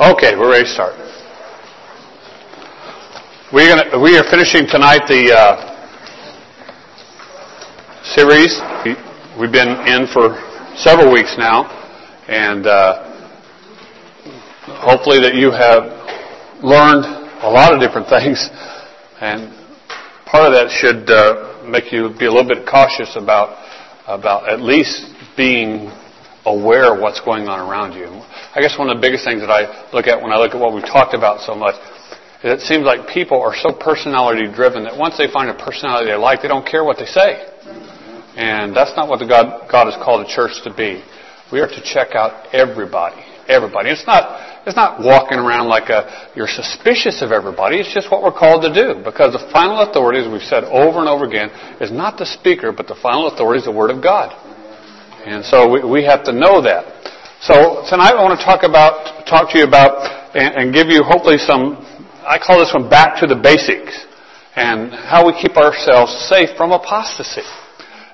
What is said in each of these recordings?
Okay, we're ready to start. We're gonna, we are finishing tonight the uh, series we've been in for several weeks now, and uh, hopefully that you have learned a lot of different things, and part of that should uh, make you be a little bit cautious about about at least being aware of what's going on around you. I guess one of the biggest things that I look at when I look at what we've talked about so much is it seems like people are so personality driven that once they find a personality they like, they don't care what they say. And that's not what the God, God has called the church to be. We are to check out everybody. Everybody. It's not, it's not walking around like a, you're suspicious of everybody. It's just what we're called to do. Because the final authority, as we've said over and over again, is not the speaker, but the final authority is the Word of God. And so we, we have to know that. So tonight I want to talk about, talk to you about, and, and give you hopefully some, I call this one back to the basics. And how we keep ourselves safe from apostasy.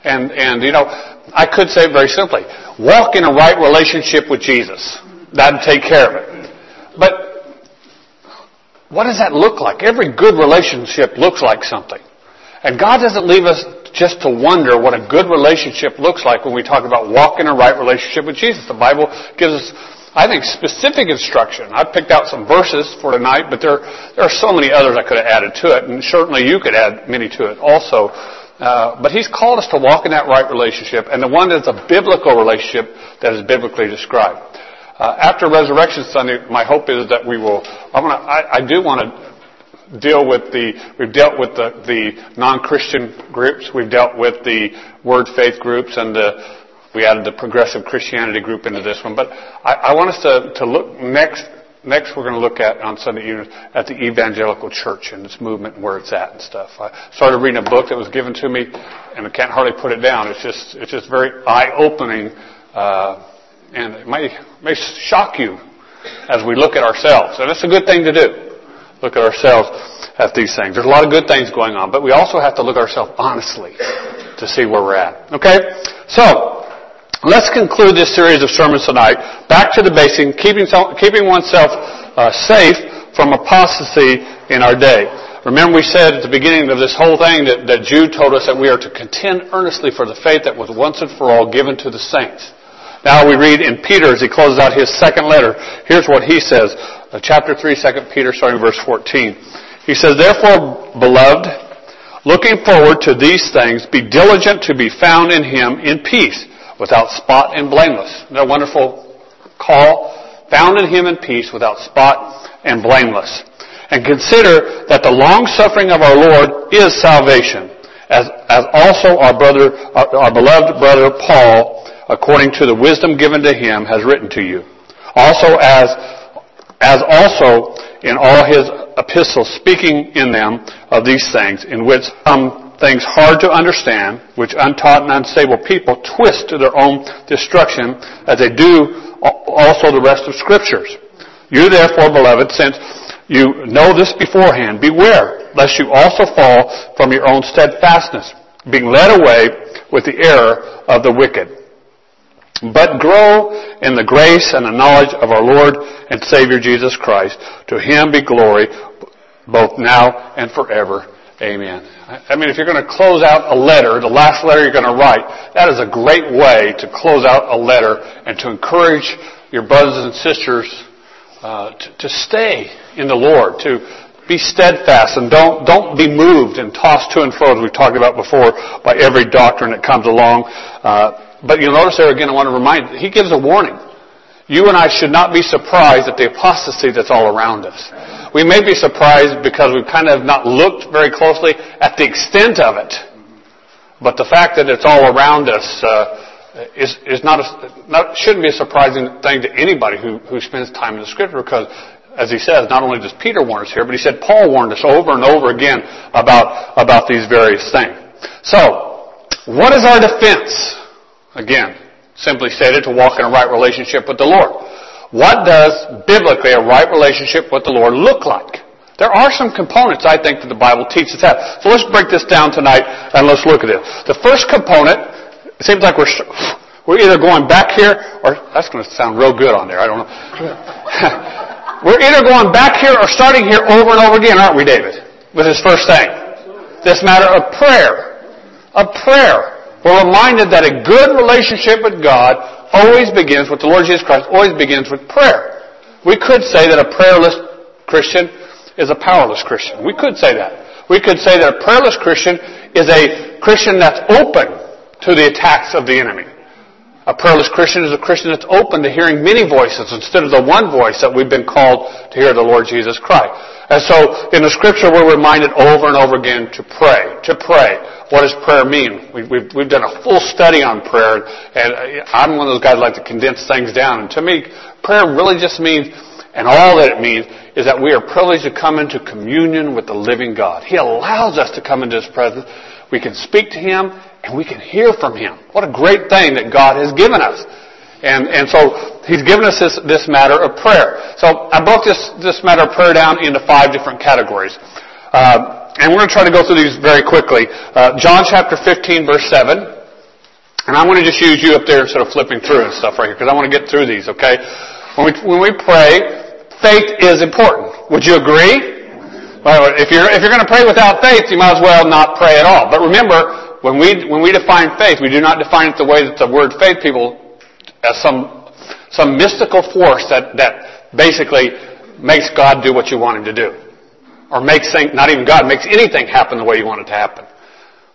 And, and, you know, I could say it very simply. Walk in a right relationship with Jesus. That'd take care of it. But, what does that look like? Every good relationship looks like something. And God doesn't leave us just to wonder what a good relationship looks like when we talk about walking a right relationship with Jesus. The Bible gives us, I think, specific instruction. I picked out some verses for tonight, but there, there are so many others I could have added to it, and certainly you could add many to it also. Uh, but he's called us to walk in that right relationship, and the one that's a biblical relationship that is biblically described. Uh, after Resurrection Sunday, my hope is that we will. I'm gonna, I, I do want to deal with the. We've dealt with the, the non-Christian groups. We've dealt with the Word Faith groups, and the, we added the Progressive Christianity group into this one. But I, I want us to, to look next Next, we're going to look at on Sunday evening at the evangelical church and its movement and where it's at and stuff. I started reading a book that was given to me, and I can't hardly put it down. It's just it's just very eye opening, uh, and it may may shock you as we look at ourselves, and it's a good thing to do. Look at ourselves at these things. There's a lot of good things going on, but we also have to look at ourselves honestly to see where we're at. Okay, so Let's conclude this series of sermons tonight. Back to the basic, keeping, keeping oneself uh, safe from apostasy in our day. Remember we said at the beginning of this whole thing that, that Jude told us that we are to contend earnestly for the faith that was once and for all given to the saints. Now we read in Peter as he closes out his second letter. Here's what he says. Uh, chapter 3, 2 Peter, starting verse 14. He says, Therefore, beloved, looking forward to these things, be diligent to be found in him in peace without spot and blameless. Isn't that wonderful call? Found in him in peace without spot and blameless. And consider that the long suffering of our Lord is salvation, as, as also our brother, our, our beloved brother Paul, according to the wisdom given to him, has written to you. Also as, as also in all his epistles, speaking in them of these things, in which some things hard to understand, which untaught and unstable people twist to their own destruction, as they do also the rest of scriptures. You therefore, beloved, since you know this beforehand, beware lest you also fall from your own steadfastness, being led away with the error of the wicked. But grow in the grace and the knowledge of our Lord and Savior Jesus Christ. To Him be glory both now and forever. Amen. I mean, if you're going to close out a letter, the last letter you're going to write, that is a great way to close out a letter and to encourage your brothers and sisters uh, to, to stay in the Lord, to be steadfast and don't don't be moved and tossed to and fro as we've talked about before by every doctrine that comes along. Uh, but you'll notice there again, I want to remind he gives a warning. You and I should not be surprised at the apostasy that's all around us. We may be surprised because we've kind of not looked very closely at the extent of it. But the fact that it's all around us uh, is, is not, a, not shouldn't be a surprising thing to anybody who, who spends time in the Scripture because, as he says, not only does Peter warn us here, but he said Paul warned us over and over again about, about these various things. So, what is our defense? Again, Simply stated, to walk in a right relationship with the Lord. What does biblically a right relationship with the Lord look like? There are some components I think that the Bible teaches that. So let's break this down tonight and let's look at it. The first component, it seems like we're, we're either going back here or, that's going to sound real good on there, I don't know. we're either going back here or starting here over and over again, aren't we, David? With his first thing. This matter of prayer. Of prayer. We're reminded that a good relationship with God always begins with the Lord Jesus Christ, always begins with prayer. We could say that a prayerless Christian is a powerless Christian. We could say that. We could say that a prayerless Christian is a Christian that's open to the attacks of the enemy. A prayerless Christian is a Christian that's open to hearing many voices instead of the one voice that we've been called to hear the Lord Jesus Christ. And so in the scripture we're reminded over and over again to pray, to pray. What does prayer mean? We've, we've, we've done a full study on prayer and I'm one of those guys that like to condense things down. And to me, prayer really just means, and all that it means, is that we are privileged to come into communion with the living God. He allows us to come into His presence. We can speak to Him and we can hear from Him. What a great thing that God has given us. And, and so He's given us this, this matter of prayer. So I broke this, this matter of prayer down into five different categories. Uh, and we're going to try to go through these very quickly. Uh, John chapter 15 verse 7. And I'm going to just use you up there sort of flipping through and stuff right here because I want to get through these, okay? When we, when we pray, faith is important. Would you agree? Well, if you're, if you're going to pray without faith, you might as well not pray at all. But remember, when we, when we define faith, we do not define it the way that the word faith people, as some, some mystical force that, that basically makes God do what you want him to do. Or makes things, not even God, makes anything happen the way you want it to happen.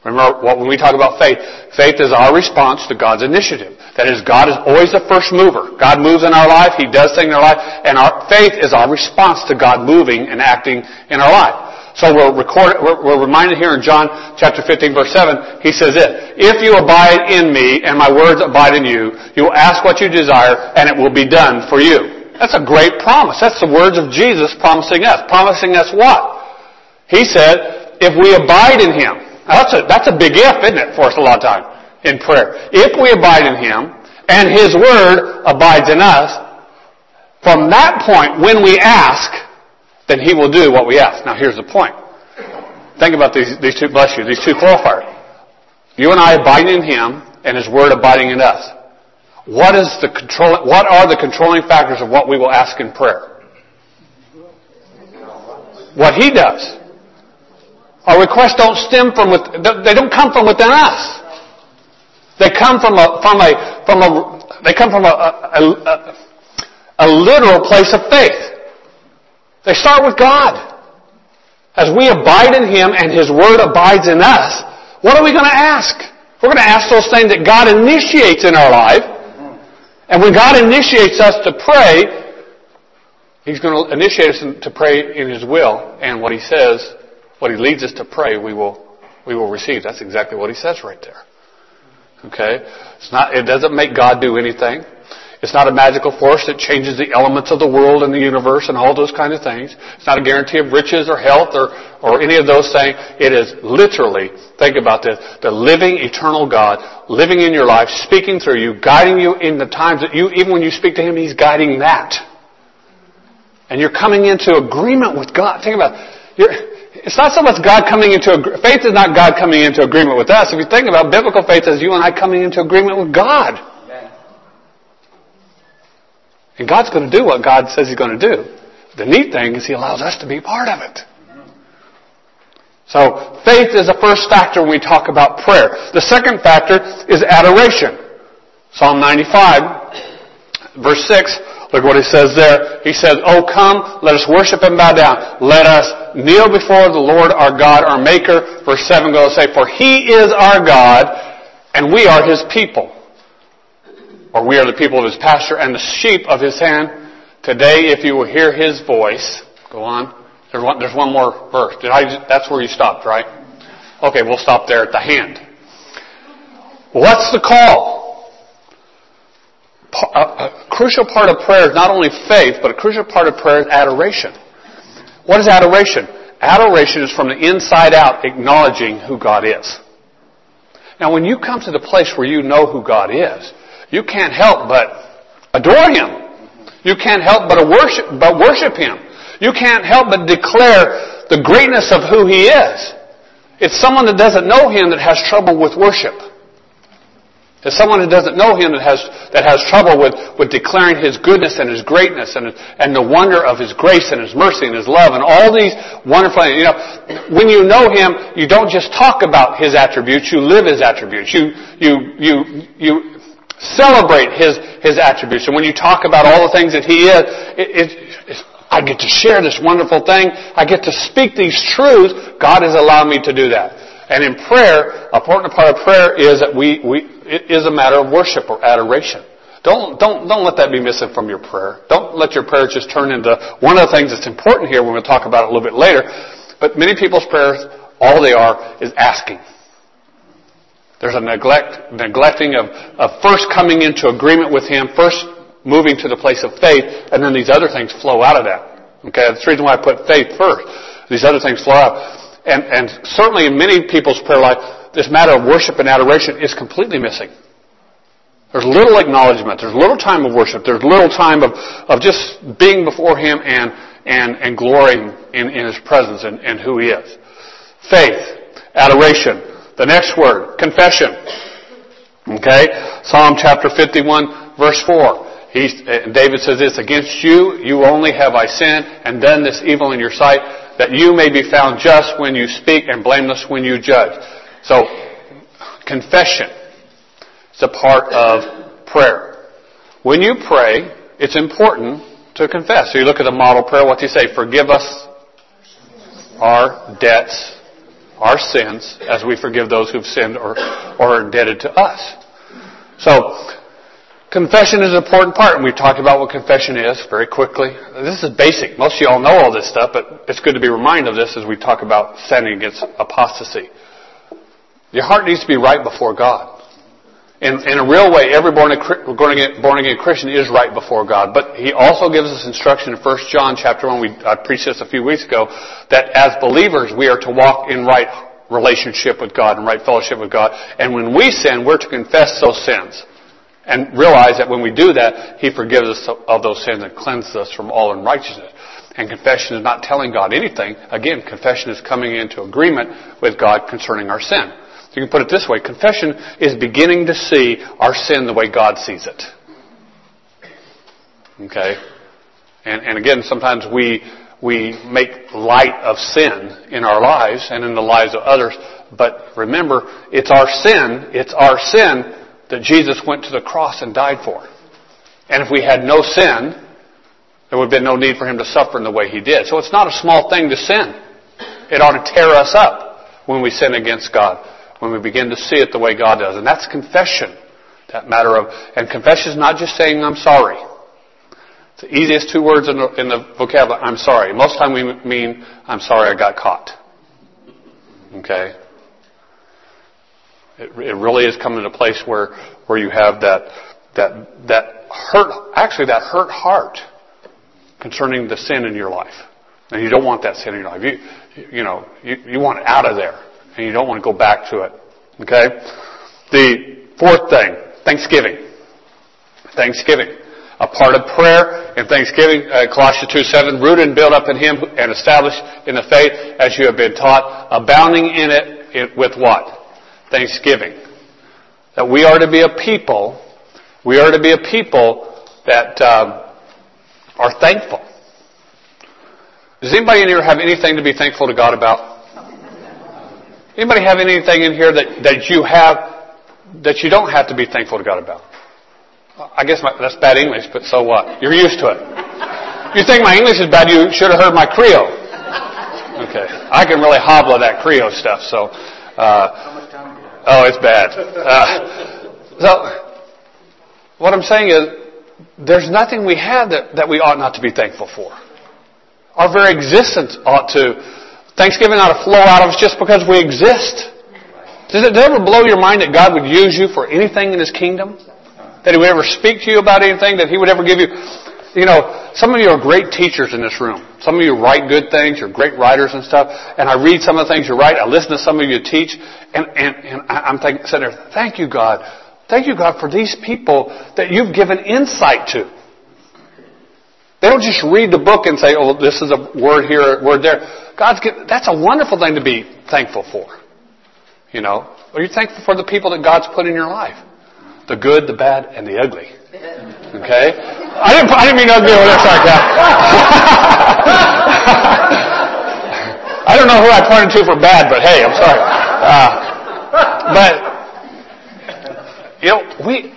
Remember, what when we talk about faith, faith is our response to God's initiative. That is, God is always the first mover. God moves in our life, He does things in our life, and our faith is our response to God moving and acting in our life. So we're, recorded, we're, we're reminded here in John chapter 15 verse 7, he says this, If you abide in me and my words abide in you, you will ask what you desire and it will be done for you. That's a great promise. That's the words of Jesus promising us. Promising us what? He said, if we abide in Him. Now that's a, that's a big if, isn't it, for us a lot of time in prayer. If we abide in Him and His Word abides in us, from that point when we ask, then he will do what we ask. Now here's the point. Think about these, these two, bless you, these two qualifiers. You and I abiding in him and his word abiding in us. What is the control, what are the controlling factors of what we will ask in prayer? What he does. Our requests don't stem from, with, they don't come from within us. They come from a, from a, from a, they come from a, a, a, a literal place of faith. They start with God. As we abide in Him and His Word abides in us, what are we going to ask? We're going to ask those things that God initiates in our life. And when God initiates us to pray, He's going to initiate us to pray in His will. And what He says, what He leads us to pray, we will, we will receive. That's exactly what He says right there. Okay? It's not, it doesn't make God do anything. It's not a magical force that changes the elements of the world and the universe and all those kind of things. It's not a guarantee of riches or health or, or any of those things. It is literally, think about this, the living eternal God living in your life, speaking through you, guiding you in the times that you, even when you speak to Him, He's guiding that. And you're coming into agreement with God. Think about it. It's not so much God coming into, faith is not God coming into agreement with us. If you think about biblical faith as you and I coming into agreement with God. And God's going to do what God says He's going to do. The neat thing is He allows us to be part of it. So, faith is the first factor when we talk about prayer. The second factor is adoration. Psalm 95, verse 6, look what he says there. He says, Oh come, let us worship and bow down. Let us kneel before the Lord our God, our Maker. Verse 7 goes to say, For He is our God, and we are His people or we are the people of his pasture and the sheep of his hand. Today, if you will hear his voice, go on. There's one, there's one more verse. I, that's where you stopped, right? Okay, we'll stop there at the hand. What's the call? A, a uh, uh, crucial part of prayer is not only faith, but a crucial part of prayer is adoration. What is adoration? Adoration is from the inside out acknowledging who God is. Now when you come to the place where you know who God is, you can't help but adore Him. You can't help but worship, but worship Him. You can't help but declare the greatness of who He is. It's someone that doesn't know Him that has trouble with worship. As someone who doesn't know Him that has, that has trouble with, with declaring His goodness and His greatness and, and the wonder of His grace and His mercy and His love and all these wonderful, things. you know, when you know Him, you don't just talk about His attributes, you live His attributes. You, you, you, you celebrate His, His attributes. And when you talk about all the things that He is, it, it, I get to share this wonderful thing. I get to speak these truths. God has allowed me to do that. And in prayer, a important part of prayer is that we, we, it is a matter of worship or adoration. Don't, don't, don't let that be missing from your prayer. Don't let your prayer just turn into one of the things that's important here. when to talk about it a little bit later. But many people's prayers, all they are is asking. There's a neglect, neglecting of, of first coming into agreement with Him, first moving to the place of faith, and then these other things flow out of that. Okay, that's the reason why I put faith first. These other things flow out. And, and certainly in many people's prayer life, this matter of worship and adoration is completely missing. There's little acknowledgement. There's little time of worship. There's little time of, of just being before Him and, and, and glorying in, in His presence and, and who He is. Faith, adoration. The next word, confession. Okay? Psalm chapter 51, verse 4. He, David says this, against you, you only have I sinned and done this evil in your sight that you may be found just when you speak and blameless when you judge. So, confession is a part of prayer. When you pray, it's important to confess. So you look at the model prayer, what do you say? Forgive us our debts, our sins, as we forgive those who've sinned or, or are indebted to us. So, Confession is an important part, and we've talked about what confession is very quickly. This is basic. Most of y'all know all this stuff, but it's good to be reminded of this as we talk about sinning against apostasy. Your heart needs to be right before God. In, in a real way, every born again, born again Christian is right before God. But He also gives us instruction in 1 John chapter 1, we I preached this a few weeks ago, that as believers we are to walk in right relationship with God and right fellowship with God. And when we sin, we're to confess those sins. And realize that when we do that, He forgives us of those sins and cleanses us from all unrighteousness. And confession is not telling God anything. Again, confession is coming into agreement with God concerning our sin. You can put it this way. Confession is beginning to see our sin the way God sees it. Okay? And, and again, sometimes we, we make light of sin in our lives and in the lives of others. But remember, it's our sin, it's our sin that Jesus went to the cross and died for. And if we had no sin, there would have been no need for him to suffer in the way he did. So it's not a small thing to sin. It ought to tear us up when we sin against God, when we begin to see it the way God does. And that's confession. That matter of, and confession is not just saying, I'm sorry. It's the easiest two words in the, in the vocabulary, I'm sorry. Most time we mean, I'm sorry I got caught. Okay? It, it really is coming to a place where, where you have that, that, that hurt, actually that hurt heart concerning the sin in your life. And you don't want that sin in your life. You, you know, you, you want it out of there. And you don't want to go back to it. Okay? The fourth thing, Thanksgiving. Thanksgiving. A part of prayer and thanksgiving, uh, Colossians 2 7, rooted and built up in Him and established in the faith as you have been taught, abounding in it with what? Thanksgiving. That we are to be a people, we are to be a people that um, are thankful. Does anybody in here have anything to be thankful to God about? Anybody have anything in here that, that you have that you don't have to be thankful to God about? I guess my, that's bad English, but so what? You're used to it. You think my English is bad, you should have heard my Creole. Okay. I can really hobble that Creole stuff, so uh, Oh, it's bad. Uh, so, what I'm saying is, there's nothing we have that, that we ought not to be thankful for. Our very existence ought to, Thanksgiving ought to flow out of us just because we exist. Does it ever blow your mind that God would use you for anything in His kingdom? That He would ever speak to you about anything? That He would ever give you, you know, some of you are great teachers in this room. Some of you write good things. You're great writers and stuff. And I read some of the things you write. I listen to some of you teach. And, and, and I'm thinking, sitting there, thank you, God. Thank you, God, for these people that you've given insight to. They don't just read the book and say, oh, this is a word here, a word there. God's given, that's a wonderful thing to be thankful for. You know? Are you thankful for the people that God's put in your life? the good, the bad, and the ugly. Okay? I didn't, I didn't mean ugly over there, I don't know who I pointed to for bad, but hey, I'm sorry. Uh, but, you know, we,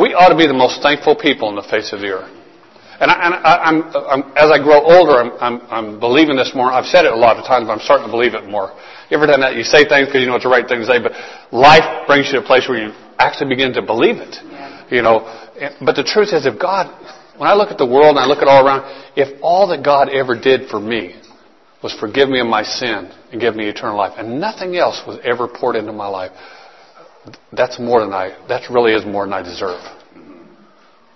we ought to be the most thankful people on the face of the earth. And, I, and I, I'm, I'm, as I grow older, I'm, I'm, I'm believing this more. I've said it a lot of times, but I'm starting to believe it more. You ever done that? You say things because you know it's the right thing to say, but life brings you to a place where you actually begin to believe it. You know, but the truth is, if God, when I look at the world and I look at all around, if all that God ever did for me was forgive me of my sin and give me eternal life, and nothing else was ever poured into my life, that's more than I, that really is more than I deserve.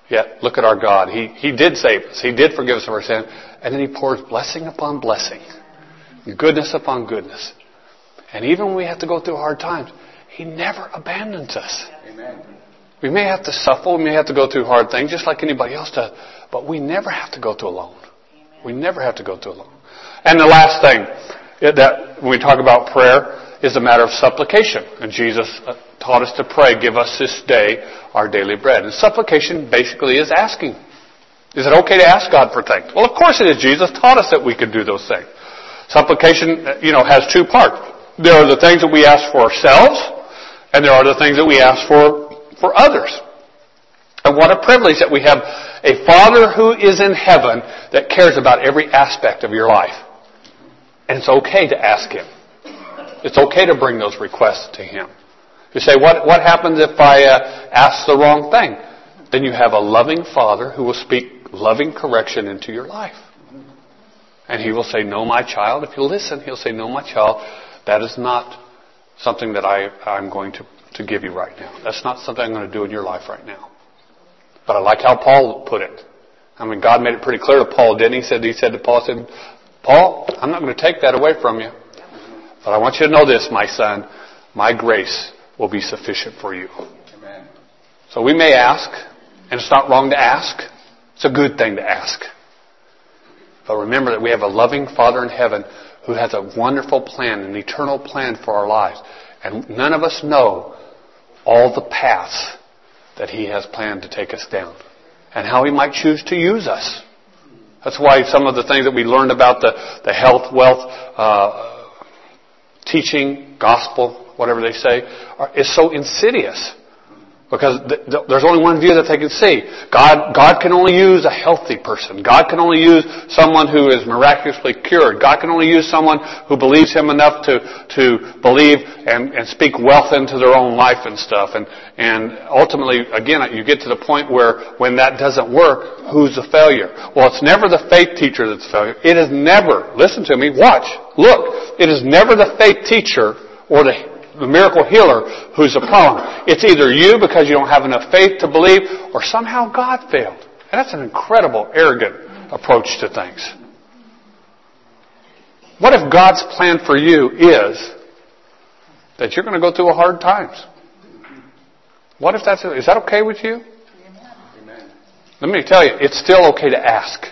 Yet, look at our God. He, he did save us. He did forgive us of our sin. And then He pours blessing upon blessing. Goodness upon goodness. And even when we have to go through hard times, He never abandons us. Amen. We may have to suffer. We may have to go through hard things just like anybody else does. But we never have to go through alone. We never have to go through alone. And the last thing that when we talk about prayer is a matter of supplication. And Jesus uh, taught us to pray, give us this day our daily bread. And supplication basically is asking. Is it okay to ask God for things? Well, of course it is. Jesus taught us that we could do those things. Supplication, you know, has two parts. There are the things that we ask for ourselves, and there are the things that we ask for for others. And what a privilege that we have a Father who is in heaven that cares about every aspect of your life. And it's okay to ask Him. It's okay to bring those requests to Him. You say, what, what happens if I uh, ask the wrong thing? Then you have a loving Father who will speak loving correction into your life. And He will say, No, my child. If you listen, He'll say, No, my child, that is not something that I, I'm going to, to give you right now. That's not something I'm going to do in your life right now. But I like how Paul put it. I mean, God made it pretty clear to Paul, didn't he? He said, he said to Paul, said, Paul, I'm not going to take that away from you. But I want you to know this, my son. My grace will be sufficient for you. Amen. So we may ask, and it's not wrong to ask. It's a good thing to ask. But remember that we have a loving Father in heaven who has a wonderful plan, an eternal plan for our lives. And none of us know all the paths that He has planned to take us down and how He might choose to use us. That's why some of the things that we learned about the, the health, wealth, uh, teaching, gospel, whatever they say, are, is so insidious. Because th- th- there's only one view that they can see. God, God can only use a healthy person. God can only use someone who is miraculously cured. God can only use someone who believes Him enough to, to believe and, and speak wealth into their own life and stuff. And, and ultimately, again, you get to the point where when that doesn't work, who's the failure? Well, it's never the faith teacher that's the failure. It is never, listen to me, watch, look, it is never the faith teacher or the the miracle healer who's a problem. It's either you because you don't have enough faith to believe, or somehow God failed. And that's an incredible, arrogant approach to things. What if God's plan for you is that you're going to go through a hard times? What if that's, is that okay with you? Amen. Let me tell you, it's still okay to ask.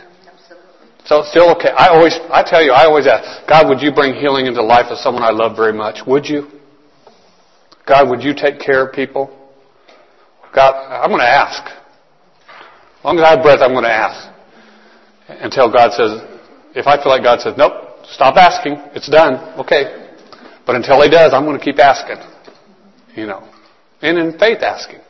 So it's still okay. I always, I tell you, I always ask, God, would you bring healing into the life of someone I love very much? Would you? God, would you take care of people? God, I'm going to ask. As long as I have breath, I'm going to ask. Until God says, if I feel like God says, nope, stop asking, it's done, okay. But until He does, I'm going to keep asking. You know. And in faith asking.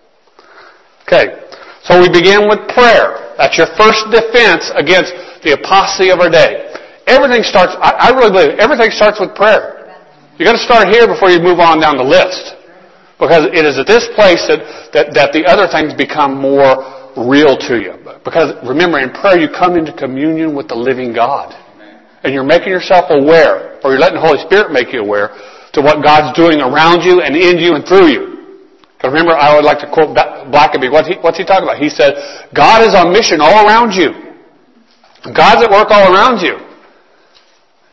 Okay. So we begin with prayer. That's your first defense against the apostasy of our day. Everything starts, I, I really believe, everything starts with prayer. You gotta start here before you move on down the list. Because it is at this place that, that, that the other things become more real to you. Because remember, in prayer you come into communion with the living God. And you're making yourself aware, or you're letting the Holy Spirit make you aware, to what God's doing around you and in you and through you. Because remember, I would like to quote Blackaby. What's he, what's he talking about? He said, God is on mission all around you. God's at work all around you.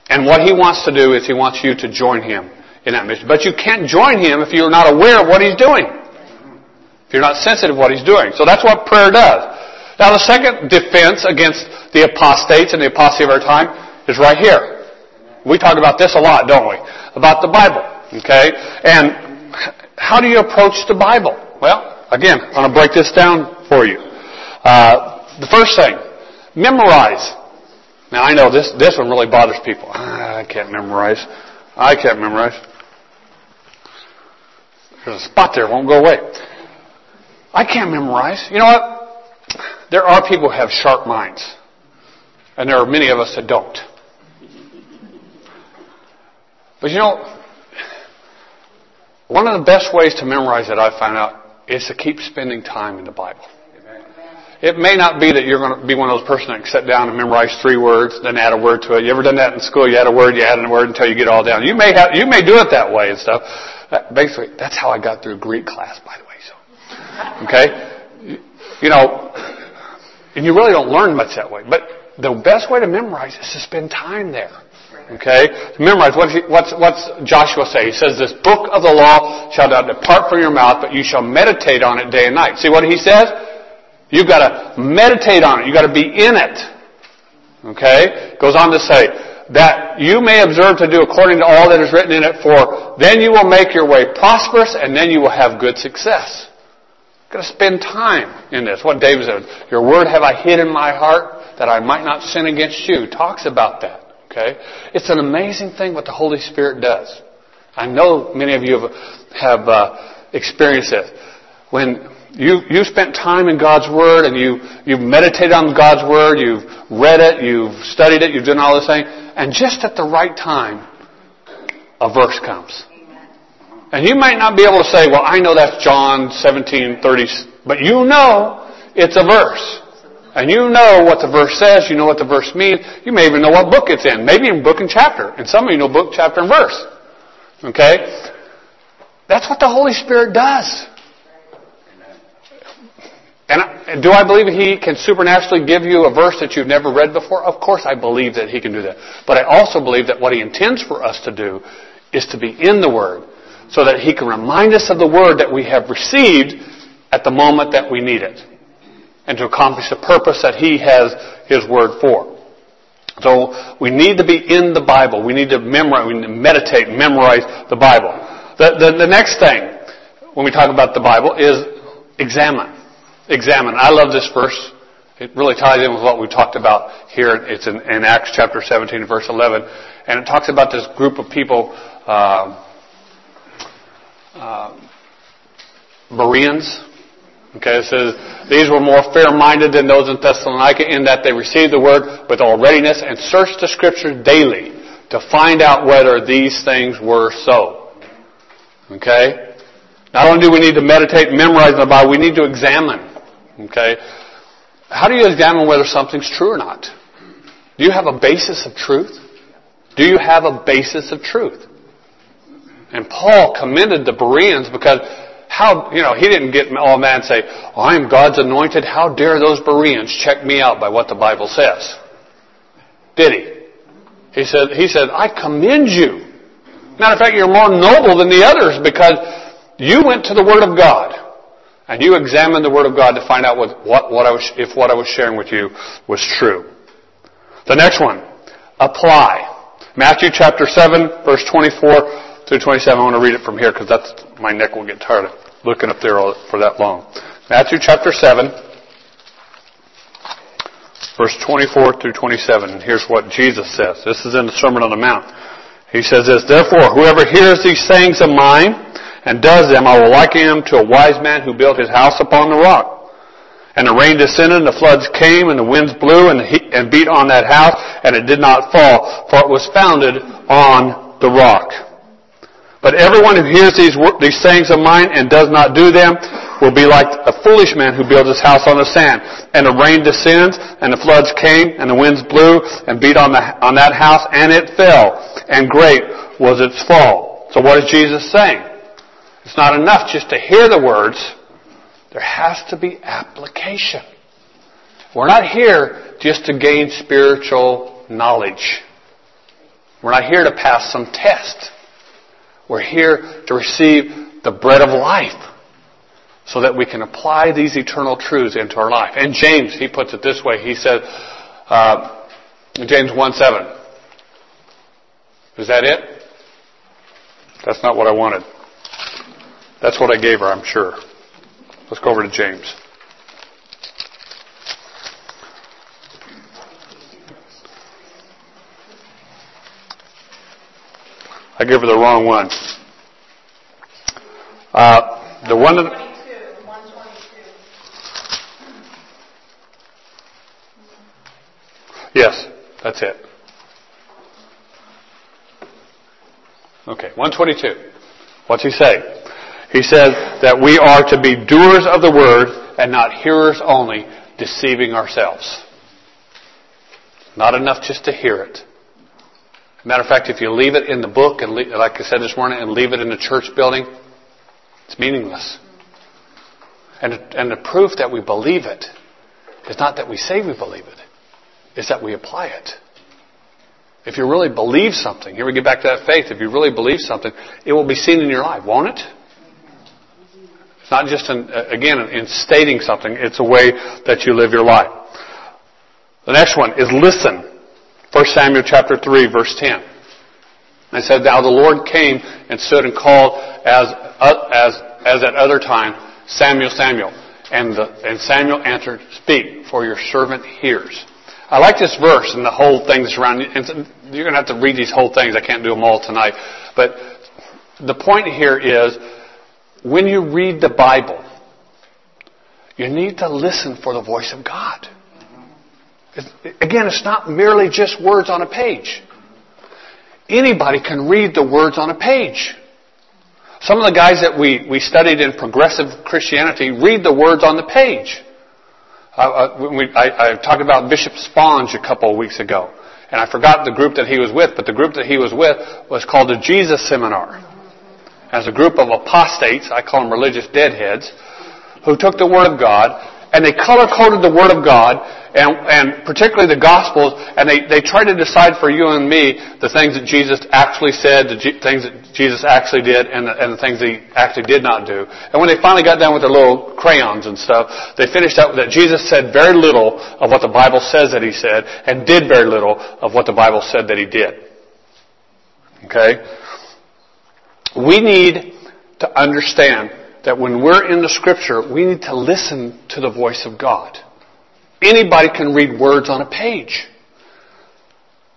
And what he wants to do is he wants you to join him in that mission. But you can't join him if you're not aware of what he's doing. If you're not sensitive to what he's doing. So that's what prayer does. Now the second defense against the apostates and the apostasy of our time is right here. We talk about this a lot, don't we? About the Bible. Okay? And how do you approach the Bible? Well, again, I'm going to break this down for you. Uh, the first thing, memorize. Now I know this, this one really bothers people. Ah, I can't memorize. I can't memorize. There's a spot there, won't go away. I can't memorize. You know what? There are people who have sharp minds. And there are many of us that don't. But you know, one of the best ways to memorize that I've found out is to keep spending time in the Bible. It may not be that you're going to be one of those persons that can sit down and memorize three words, then add a word to it. You ever done that in school? You add a word, you add a word until you get all down. You may have, you may do it that way and stuff. Basically, that's how I got through Greek class, by the way. So, okay, you know, and you really don't learn much that way. But the best way to memorize is to spend time there. Okay? To memorize, what's, he, what's, what's Joshua say? He says, this book of the law shall not depart from your mouth, but you shall meditate on it day and night. See what he says? You've got to meditate on it. You've got to be in it. Okay? Goes on to say, that you may observe to do according to all that is written in it, for then you will make your way prosperous and then you will have good success. Got to spend time in this. What David said, your word have I hid in my heart that I might not sin against you. Talks about that. Okay? It's an amazing thing what the Holy Spirit does. I know many of you have, have uh, experienced it. When you, you spent time in God's Word and you, you've meditated on God's Word, you've read it, you've studied it, you've done all this thing, and just at the right time, a verse comes. And you might not be able to say, well, I know that's John 17, 30, but you know it's a verse. And you know what the verse says, you know what the verse means, you may even know what book it's in, maybe even book and chapter. And some of you know book, chapter, and verse. Okay? That's what the Holy Spirit does. And do I believe He can supernaturally give you a verse that you've never read before? Of course I believe that He can do that. But I also believe that what He intends for us to do is to be in the Word so that He can remind us of the Word that we have received at the moment that we need it and to accomplish the purpose that He has His Word for. So we need to be in the Bible. We need to memorize, we need to meditate, memorize the Bible. The, the, the next thing when we talk about the Bible is examine. Examine. I love this verse. It really ties in with what we talked about here. It's in, in Acts chapter 17, verse 11. And it talks about this group of people, uh, uh, Bereans, Okay, it says, these were more fair-minded than those in Thessalonica in that they received the word with all readiness and searched the scriptures daily to find out whether these things were so. Okay? Not only do we need to meditate and memorize the Bible, we need to examine. Okay? How do you examine whether something's true or not? Do you have a basis of truth? Do you have a basis of truth? And Paul commended the Bereans because how, you know, he didn't get all mad and say, I am God's anointed. How dare those Bereans check me out by what the Bible says? Did he? He said, he said, I commend you. Matter of fact, you're more noble than the others because you went to the Word of God and you examine the Word of God to find out what, what, what was, if what I was sharing with you was true. The next one, apply. Matthew chapter 7, verse 24 through 27. I want to read it from here because that's my neck will get tired of looking up there for that long. Matthew chapter 7, verse 24 through 27. And here's what Jesus says. This is in the Sermon on the Mount. He says this, Therefore, whoever hears these sayings of mine and does them, I will liken him to a wise man who built his house upon the rock. And the rain descended, and the floods came, and the winds blew and, heat, and beat on that house, and it did not fall, for it was founded on the rock. But everyone who hears these, these sayings of mine and does not do them will be like a foolish man who builds his house on the sand. And the rain descends, and the floods came, and the winds blew, and beat on, the, on that house, and it fell. And great was its fall. So what is Jesus saying? It's not enough just to hear the words. There has to be application. We're not here just to gain spiritual knowledge. We're not here to pass some test. We're here to receive the bread of life so that we can apply these eternal truths into our life. And James, he puts it this way. He says, uh, James 1 7. Is that it? That's not what I wanted. That's what I gave her, I'm sure. Let's go over to James. I gave her the wrong one. Uh, the one that. Yes, that's it. Okay, 122. What's he say? He says that we are to be doers of the word and not hearers only, deceiving ourselves. Not enough just to hear it. Matter of fact, if you leave it in the book, and leave, like I said this morning, and leave it in the church building, it's meaningless. And, and the proof that we believe it is not that we say we believe it, it's that we apply it. If you really believe something, here we get back to that faith, if you really believe something, it will be seen in your life, won't it? Not just, in, again, in stating something, it's a way that you live your life. The next one is listen. 1 Samuel chapter 3 verse 10. I said, Now the Lord came and stood and called as, uh, as, as at other time, Samuel, Samuel. And, the, and Samuel answered, Speak, for your servant hears. I like this verse and the whole thing that's around. And you're going to have to read these whole things. I can't do them all tonight. But the point here is, when you read the Bible, you need to listen for the voice of God. Again, it's not merely just words on a page. Anybody can read the words on a page. Some of the guys that we, we studied in progressive Christianity read the words on the page. Uh, uh, we, I, I, talked about Bishop Spong a couple of weeks ago, and I forgot the group that he was with, but the group that he was with was called the Jesus Seminar. As a group of apostates, I call them religious deadheads, who took the Word of God and they color coded the Word of God and, and particularly the Gospels, and they, they try to decide for you and me the things that Jesus actually said, the G- things that Jesus actually did, and the, and the things he actually did not do. And when they finally got done with their little crayons and stuff, they finished out that Jesus said very little of what the Bible says that he said, and did very little of what the Bible said that he did. Okay? We need to understand that when we're in the scripture, we need to listen to the voice of God. Anybody can read words on a page.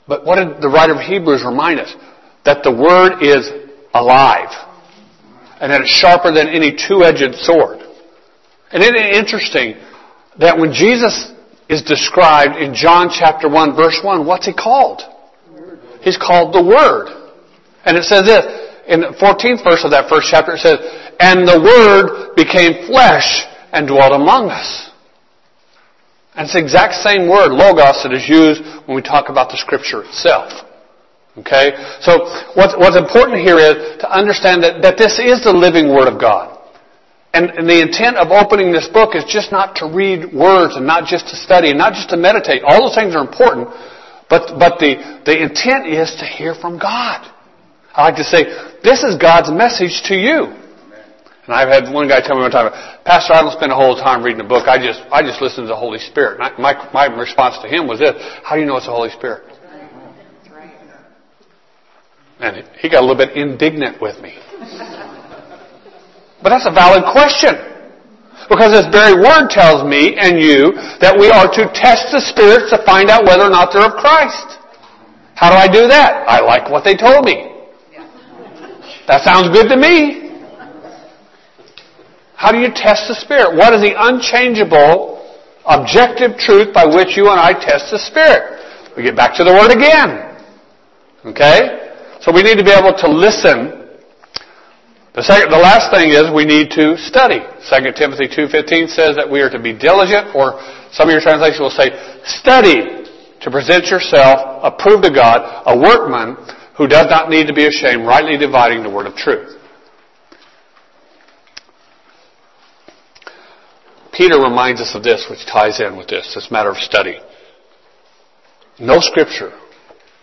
But what did the writer of Hebrews remind us? That the word is alive. And that it's sharper than any two-edged sword. And isn't it interesting that when Jesus is described in John chapter 1 verse 1, what's he called? He's called the Word. And it says this, in the 14th verse of that first chapter, it says, And the Word became flesh and dwelt among us. And it's the exact same word, logos, that is used when we talk about the scripture itself. Okay? So what's, what's important here is to understand that, that this is the living Word of God. And, and the intent of opening this book is just not to read words and not just to study and not just to meditate. All those things are important, but, but the, the intent is to hear from God. I like to say, this is God's message to you. And I've had one guy tell me one time, Pastor, I don't spend a whole time reading a book. I just, I just listen to the Holy Spirit. I, my, my response to him was this, how do you know it's the Holy Spirit? And he got a little bit indignant with me. But that's a valid question. Because this very word tells me and you that we are to test the spirits to find out whether or not they're of Christ. How do I do that? I like what they told me. That sounds good to me. How do you test the Spirit? What is the unchangeable, objective truth by which you and I test the Spirit? We get back to the Word again. Okay? So we need to be able to listen. The, second, the last thing is we need to study. 2 Timothy 2.15 says that we are to be diligent, or some of your translations will say, study to present yourself approved to God, a workman who does not need to be ashamed, rightly dividing the word of truth. Peter reminds us of this, which ties in with this, this matter of study. No scripture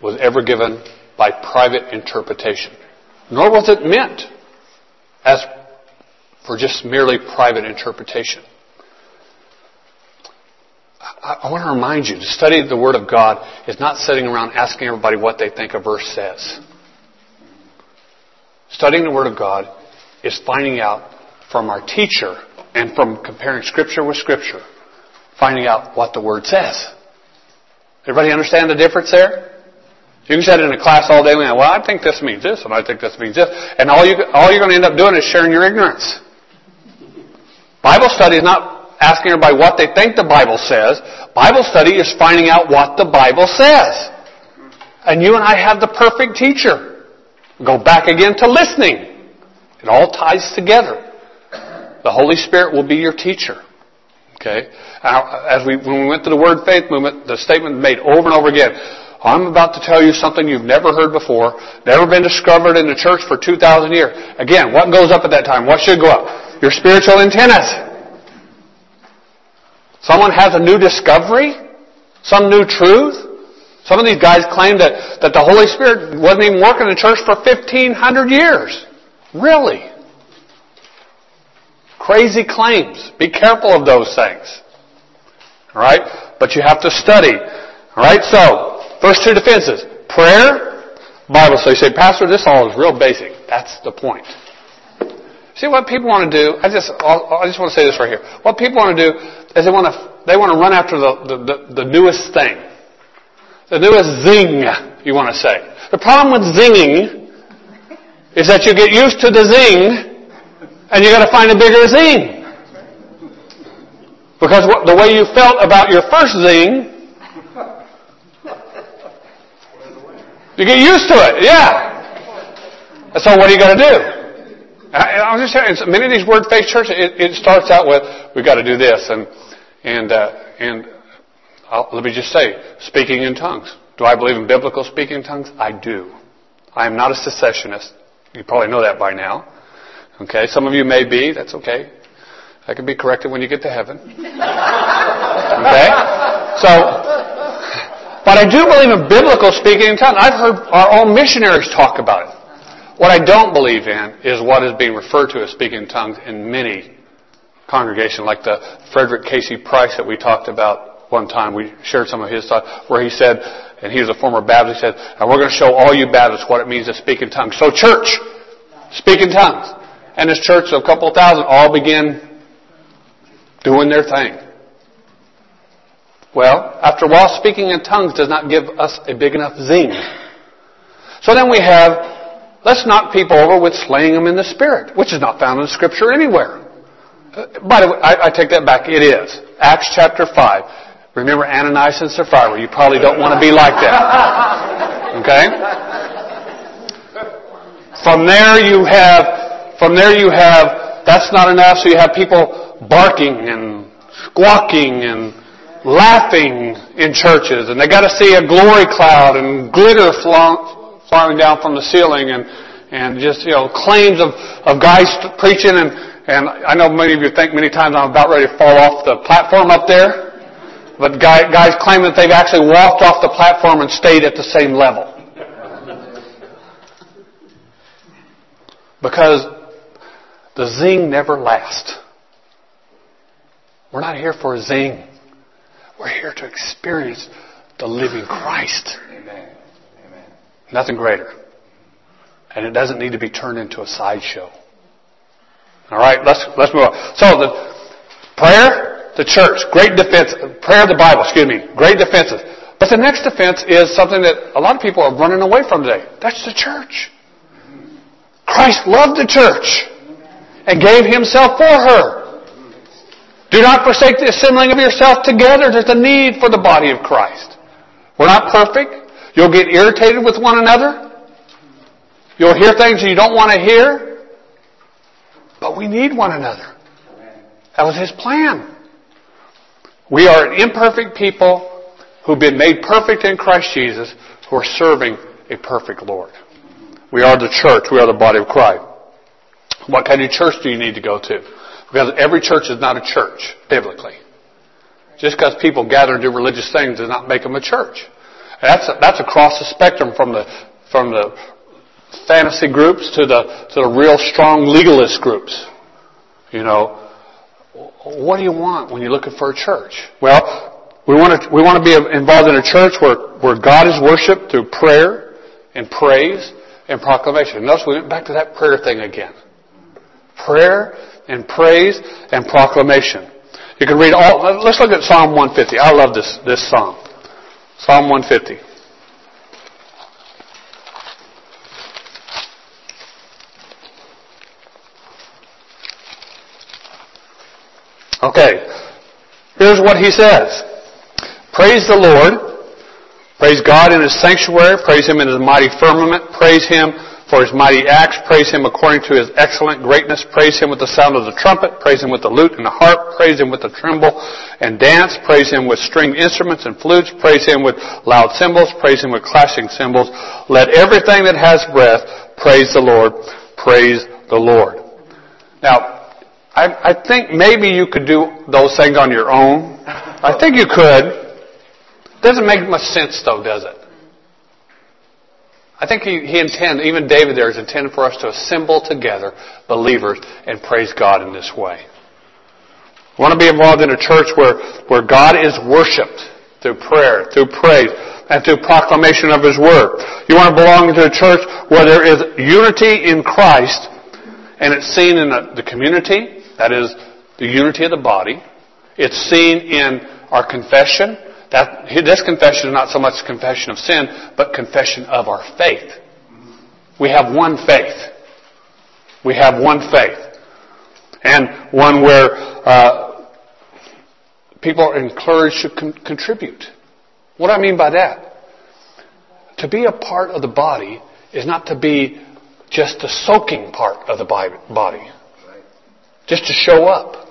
was ever given by private interpretation, nor was it meant as for just merely private interpretation. I, want to remind you to study the Word of God is not sitting around asking everybody what they think a verse says. Studying the Word of God is finding out from our teacher and from comparing Scripture with Scripture, finding out what the Word says. Everybody understand the difference there? You can sit in a class all day long, well, I think this means this, and I think this means this, and all, you, all you're going to end up doing is sharing your ignorance. Bible study is not asking everybody what they think the Bible says. Bible study is finding out what the Bible says. And you and I have the perfect teacher. Go back again to listening. It all ties together. The Holy Spirit will be your teacher. Okay? As we, when we went to the Word Faith movement, the statement made over and over again, I'm about to tell you something you've never heard before, never been discovered in the church for 2,000 years. Again, what goes up at that time? What should go up? Your spiritual antennas. Someone has a new discovery? Some new truth? Some of these guys claim that, that the Holy Spirit wasn't even working in the church for 1,500 years. Really? Crazy claims. Be careful of those things. Alright? But you have to study. Alright? So, first two defenses. Prayer, Bible. So you say, Pastor, this all is real basic. That's the point. See what people want to do? I just, I just want to say this right here. What people want to do is they want to, they want to run after the, the, the, the newest thing. The newest zing, you want to say. The problem with zinging is that you get used to the zing and you got to find a bigger zing. Because the way you felt about your first zing, you get used to it. Yeah. So what are you going to do? I, am just saying, many of these word faith churches, it, it, starts out with, we've got to do this, and, and, uh, and I'll, let me just say, speaking in tongues. Do I believe in biblical speaking in tongues? I do. I am not a cessationist. You probably know that by now. Okay, some of you may be, that's okay. That can be corrected when you get to heaven. Okay? So, but I do believe in biblical speaking in tongues. I've heard our own missionaries talk about it. What I don't believe in is what is being referred to as speaking in tongues in many congregations, like the Frederick K.C. Price that we talked about one time. We shared some of his thoughts where he said, and he was a former Baptist, he said, and we're going to show all you Baptists what it means to speak in tongues. So church, speak in tongues and this church of a couple thousand all begin doing their thing. Well, after a while, speaking in tongues does not give us a big enough zing. So then we have, let's knock people over with slaying them in the spirit, which is not found in Scripture anywhere. Uh, by the way, I, I take that back. It is. Acts chapter 5. Remember Ananias and Sapphira. You probably don't want to be like that. Okay? From there you have from there you have, that's not enough, so you have people barking and squawking and laughing in churches, and they got to see a glory cloud and glitter falling down from the ceiling, and and just you know claims of of guys preaching, and and I know many of you think many times I'm about ready to fall off the platform up there, but guy, guys claim that they've actually walked off the platform and stayed at the same level because the zing never lasts. We're not here for a zing. We're here to experience the living Christ. Nothing greater. And it doesn't need to be turned into a sideshow. All right, let's let's move on. So the prayer, the church, great defense. Prayer, of the Bible, excuse me, great defenses. But the next defense is something that a lot of people are running away from today. That's the church. Christ loved the church and gave himself for her. Do not forsake the assembling of yourself together. There's a need for the body of Christ. We're not perfect. You'll get irritated with one another. You'll hear things you don't want to hear. But we need one another. That was his plan. We are an imperfect people who've been made perfect in Christ Jesus who are serving a perfect Lord. We are the church. We are the body of Christ. What kind of church do you need to go to? Because every church is not a church, biblically. Just because people gather and do religious things does not make them a church. That's, that's across the spectrum from the, from the fantasy groups to the, to the real strong legalist groups. You know, what do you want when you're looking for a church? Well, we want to, we want to be involved in a church where, where God is worshiped through prayer and praise and proclamation. Notice we went back to that prayer thing again. Prayer and praise and proclamation. You can read all, let's look at Psalm 150. I love this, this Psalm. Psalm 150. Okay. Here's what he says. Praise the Lord. Praise God in His sanctuary. Praise Him in His mighty firmament. Praise Him for His mighty acts. Praise Him according to His excellent greatness. Praise Him with the sound of the trumpet. Praise Him with the lute and the harp. Praise Him with the timbrel and dance. Praise Him with stringed instruments and flutes. Praise Him with loud cymbals. Praise Him with clashing cymbals. Let everything that has breath praise the Lord. Praise the Lord. Now, I, I think maybe you could do those things on your own. I think you could. Doesn't make much sense though, does it? I think he, he intended, even David there is intended for us to assemble together believers and praise God in this way. We want to be involved in a church where, where God is worshiped through prayer, through praise, and through proclamation of His Word. You want to belong to a church where there is unity in Christ, and it's seen in the community, that is the unity of the body. It's seen in our confession. That, this confession is not so much confession of sin, but confession of our faith. We have one faith. We have one faith. And one where uh, people are encouraged to con- contribute. What do I mean by that? To be a part of the body is not to be just the soaking part of the body just to show up.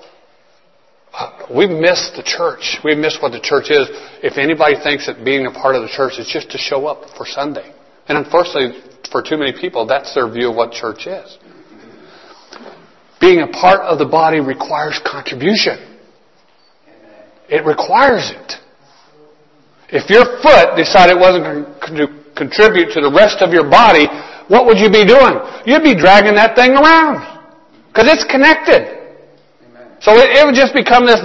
We miss the church. We miss what the church is. If anybody thinks that being a part of the church is just to show up for Sunday. And unfortunately, for too many people, that's their view of what church is. Being a part of the body requires contribution. It requires it. If your foot decided it wasn't going to contribute to the rest of your body, what would you be doing? You'd be dragging that thing around. Because it's connected. So it, it would just become this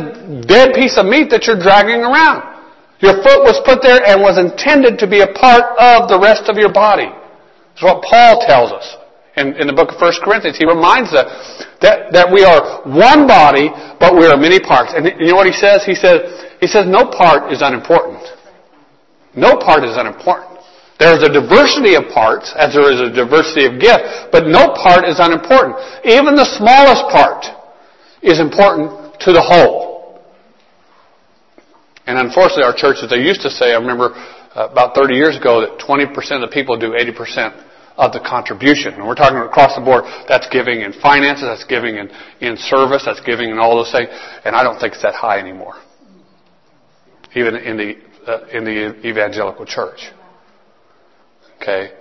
dead piece of meat that you're dragging around. Your foot was put there and was intended to be a part of the rest of your body. That's what Paul tells us in, in the book of 1 Corinthians. He reminds us that, that we are one body, but we are many parts. And you know what he says? He says, he says no part is unimportant. No part is unimportant. There's a diversity of parts, as there is a diversity of gifts, but no part is unimportant. Even the smallest part is important to the whole. And unfortunately, our churches, they used to say, I remember uh, about 30 years ago, that 20% of the people do 80% of the contribution. And we're talking across the board, that's giving in finances, that's giving in, in service, that's giving in all those things. And I don't think it's that high anymore. Even in the, uh, in the evangelical church. Okay?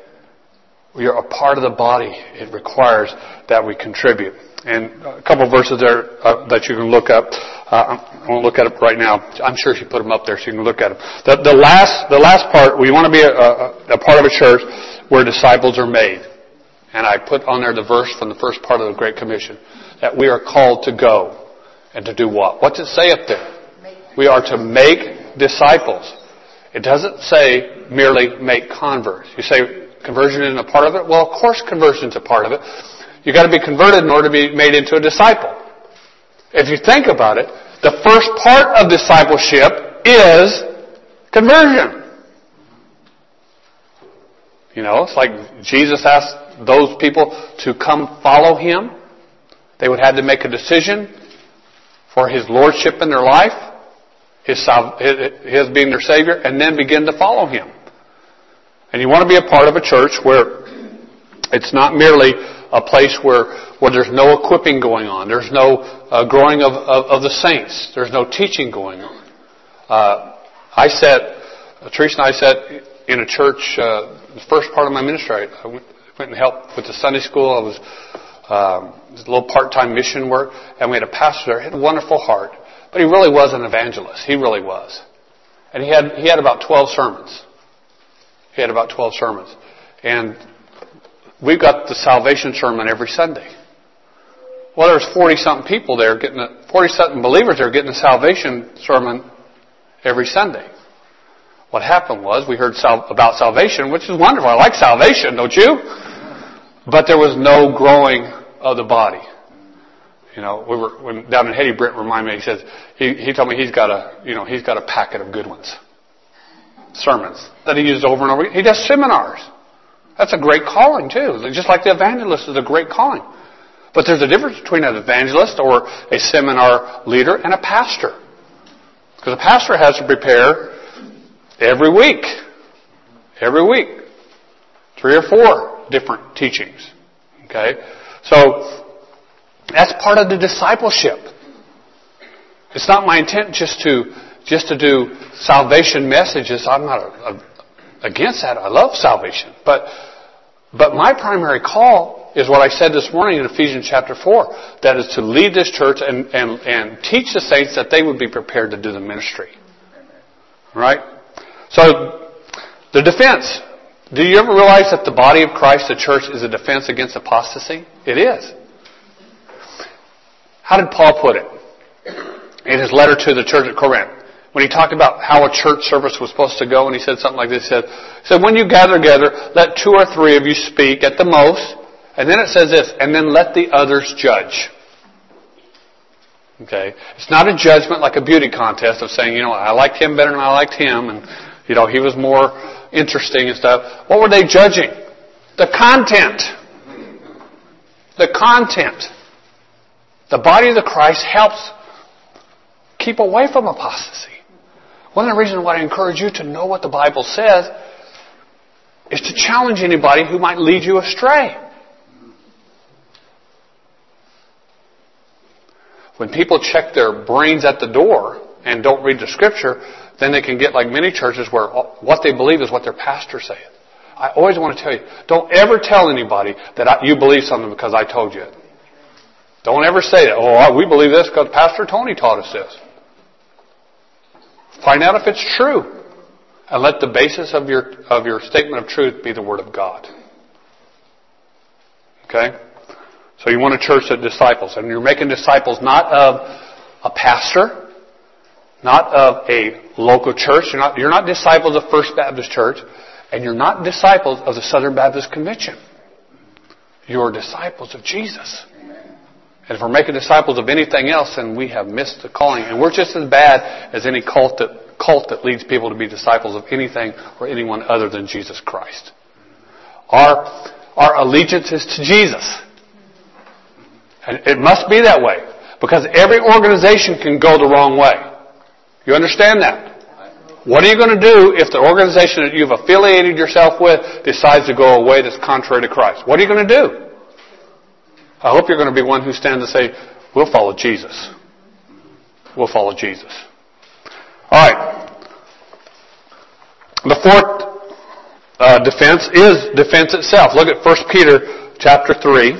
We are a part of the body. It requires that we contribute. And a couple verses there uh, that you can look up. Uh, I won't look at it right now. I'm sure she put them up there so you can look at them. The, the last, the last part, we want to be a, a, a part of a church where disciples are made. And I put on there the verse from the first part of the Great Commission that we are called to go and to do what? What's it say up there? We are to make disciples. It doesn't say merely make converts. You say conversion isn't a part of it? Well, of course conversion is a part of it. You've got to be converted in order to be made into a disciple. If you think about it, the first part of discipleship is conversion. You know, it's like Jesus asked those people to come follow Him. They would have to make a decision for His Lordship in their life his, his being their Savior, and then begin to follow Him. And you want to be a part of a church where it's not merely a place where, where there's no equipping going on. There's no uh, growing of, of, of, the saints. There's no teaching going on. Uh, I sat, Teresa and I sat in a church, uh, the first part of my ministry. I went, went and helped with the Sunday school. I was um, a little part-time mission work, and we had a pastor there. He had a wonderful heart. But he really was an evangelist. He really was. And he had, he had about 12 sermons. He had about 12 sermons. And we got the salvation sermon every Sunday. Well, there's 40 something people there getting, 40 something believers there getting the salvation sermon every Sunday. What happened was we heard sal- about salvation, which is wonderful. I like salvation, don't you? But there was no growing of the body. You know, we were when down in. Brent reminded me. He says he he told me he's got a you know he's got a packet of good ones, sermons that he uses over and over. He does seminars. That's a great calling too. Just like the evangelist is a great calling. But there's a difference between an evangelist or a seminar leader and a pastor. Because a pastor has to prepare every week. Every week. Three or four different teachings. Okay? So, that's part of the discipleship. It's not my intent just to, just to do salvation messages. I'm not a, a, against that. I love salvation. But, but my primary call is what I said this morning in Ephesians chapter 4. That is to lead this church and, and, and teach the saints that they would be prepared to do the ministry. Right? So, the defense. Do you ever realize that the body of Christ, the church, is a defense against apostasy? It is. How did Paul put it in his letter to the church at Corinth? When he talked about how a church service was supposed to go, and he said something like this, he said, he said, when you gather together, let two or three of you speak at the most, and then it says this, and then let the others judge. Okay? It's not a judgment like a beauty contest of saying, you know, I liked him better than I liked him, and, you know, he was more interesting and stuff. What were they judging? The content. The content. The body of the Christ helps keep away from apostasy. One of the reasons why I encourage you to know what the Bible says is to challenge anybody who might lead you astray. When people check their brains at the door and don't read the scripture, then they can get like many churches where what they believe is what their pastor says. I always want to tell you, don't ever tell anybody that you believe something because I told you it. Don't ever say that. Oh, we believe this because Pastor Tony taught us this. Find out if it's true. And let the basis of your, of your statement of truth be the Word of God. Okay? So you want a church that disciples. And you're making disciples not of a pastor, not of a local church. You're not, you're not disciples of First Baptist Church, and you're not disciples of the Southern Baptist Convention. You're disciples of Jesus. And if we're making disciples of anything else, then we have missed the calling. And we're just as bad as any cult that, cult that leads people to be disciples of anything or anyone other than Jesus Christ. Our, our allegiance is to Jesus. And it must be that way. Because every organization can go the wrong way. You understand that? What are you going to do if the organization that you've affiliated yourself with decides to go a way that's contrary to Christ? What are you going to do? I hope you're going to be one who stands and say, we'll follow Jesus. We'll follow Jesus. Alright. The fourth uh, defense is defense itself. Look at 1 Peter chapter 3.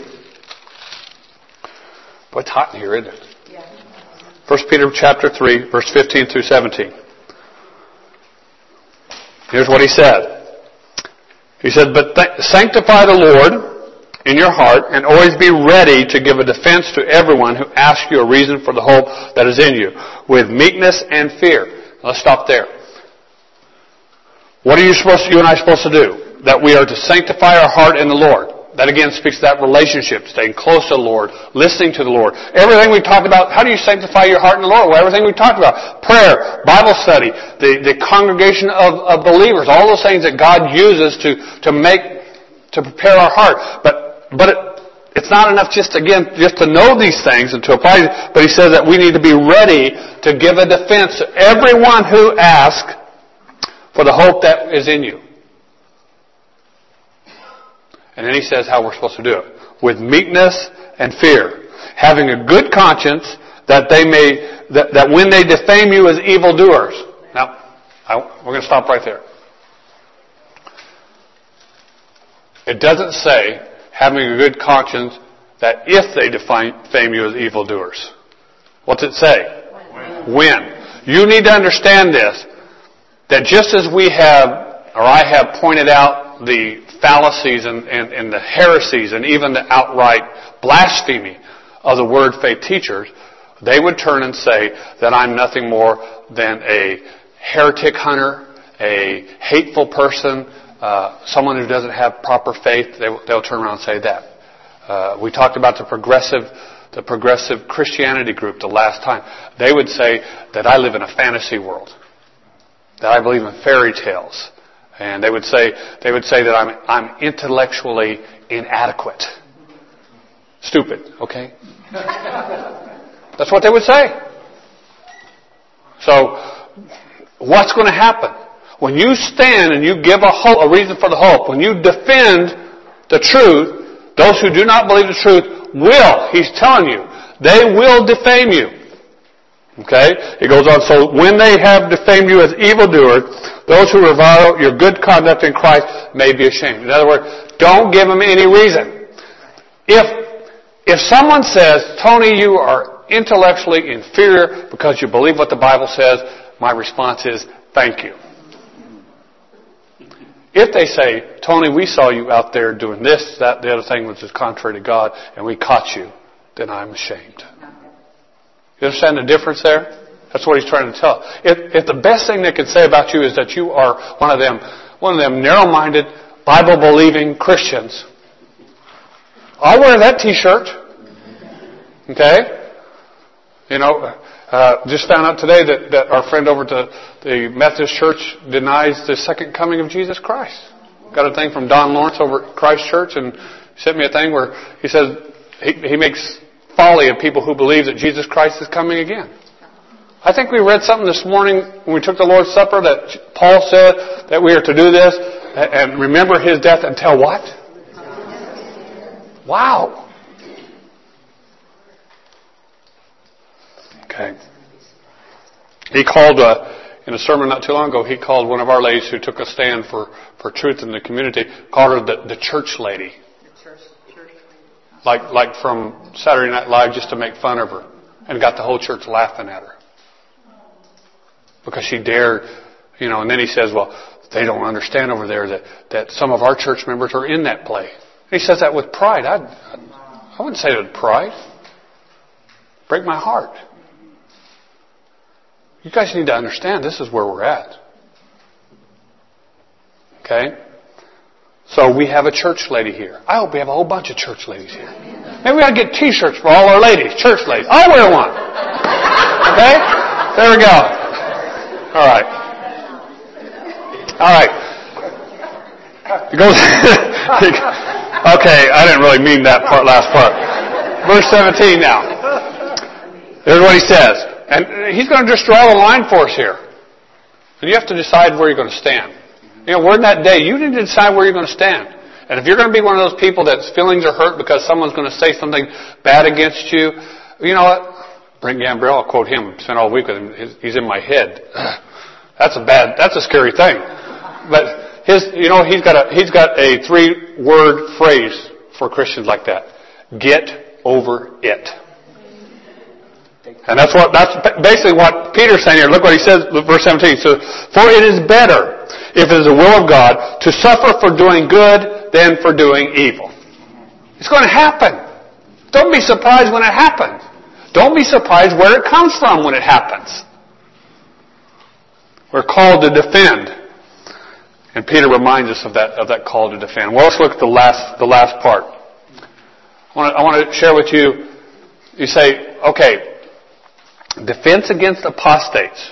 Boy, it's hot in here, isn't it? 1 Peter chapter 3, verse 15 through 17. Here's what he said. He said, But th- sanctify the Lord in your heart and always be ready to give a defense to everyone who asks you a reason for the hope that is in you with meekness and fear. Let's stop there. What are you supposed to, you and I supposed to do? That we are to sanctify our heart in the Lord. That again speaks to that relationship, staying close to the Lord, listening to the Lord. Everything we talked about, how do you sanctify your heart in the Lord? Well, everything we talked about. Prayer, Bible study, the, the congregation of, of believers, all those things that God uses to, to make, to prepare our heart. But but it, it's not enough just again just to know these things and to apply. But he says that we need to be ready to give a defense to everyone who asks for the hope that is in you. And then he says how we're supposed to do it with meekness and fear, having a good conscience that they may that, that when they defame you as evildoers. Now, I, we're going to stop right there. It doesn't say having a good conscience that if they defame you as evildoers. What's it say? When. when. You need to understand this, that just as we have, or I have pointed out the fallacies and, and, and the heresies and even the outright blasphemy of the word faith teachers, they would turn and say that I'm nothing more than a heretic hunter, a hateful person, uh, someone who doesn't have proper faith, they, will turn around and say that. Uh, we talked about the progressive the progressive Christianity group the last time, they would say that I live in a fantasy world. That I believe in fairy tales. And they would say, they would say that I'm, I'm intellectually inadequate. Stupid, okay? That's what they would say. So, what's going to happen? When you stand and you give a, hope, a reason for the hope, when you defend the truth, those who do not believe the truth will, he's telling you, they will defame you. Okay? He goes on, so when they have defamed you as evildoers, those who revile your good conduct in Christ may be ashamed. In other words, don't give them any reason. If, if someone says, Tony, you are intellectually inferior because you believe what the Bible says, my response is, thank you. If they say, Tony, we saw you out there doing this, that, the other thing which is contrary to God, and we caught you, then I'm ashamed. You understand the difference there? That's what he's trying to tell. If, if the best thing they can say about you is that you are one of them, one of them narrow-minded, Bible-believing Christians, I'll wear that T-shirt. Okay? You know, uh, just found out today that, that our friend over to the Methodist Church denies the second coming of Jesus Christ. Got a thing from Don Lawrence over at Christ Church and sent me a thing where he says he, he makes folly of people who believe that Jesus Christ is coming again. I think we read something this morning when we took the Lord's Supper that Paul said that we are to do this and remember his death until what? Wow. Okay. He called, uh, in a sermon not too long ago, he called one of our ladies who took a stand for, for truth in the community, called her the, the church lady. Like, like from Saturday Night Live just to make fun of her. And got the whole church laughing at her. Because she dared, you know, and then he says, well, they don't understand over there that, that some of our church members are in that play. And he says that with pride. I, I wouldn't say it with pride. Break my heart. You guys need to understand this is where we're at. Okay? So we have a church lady here. I hope we have a whole bunch of church ladies here. Maybe we ought to get t-shirts for all our ladies, church ladies. I'll wear one. Okay? There we go. All right. All right. It goes. okay, I didn't really mean that part, last part. Verse 17 now. Here's what he says. And he's going to just draw the line for us here. And you have to decide where you're going to stand. You know, we're in that day. You need to decide where you're going to stand. And if you're going to be one of those people that's feelings are hurt because someone's going to say something bad against you, you know what? Brent Gambrell, I'll quote him. Spent all week with him. He's in my head. That's a bad, that's a scary thing. But his, you know, he's got a, he's got a three word phrase for Christians like that. Get over it. And that's what, that's basically what Peter's saying here. Look what he says, verse 17. So, for it is better, if it is the will of God, to suffer for doing good than for doing evil. It's going to happen. Don't be surprised when it happens. Don't be surprised where it comes from when it happens. We're called to defend. And Peter reminds us of that, of that call to defend. Well, let's look at the last, the last part. I want, to, I want to share with you, you say, okay, Defense against apostates.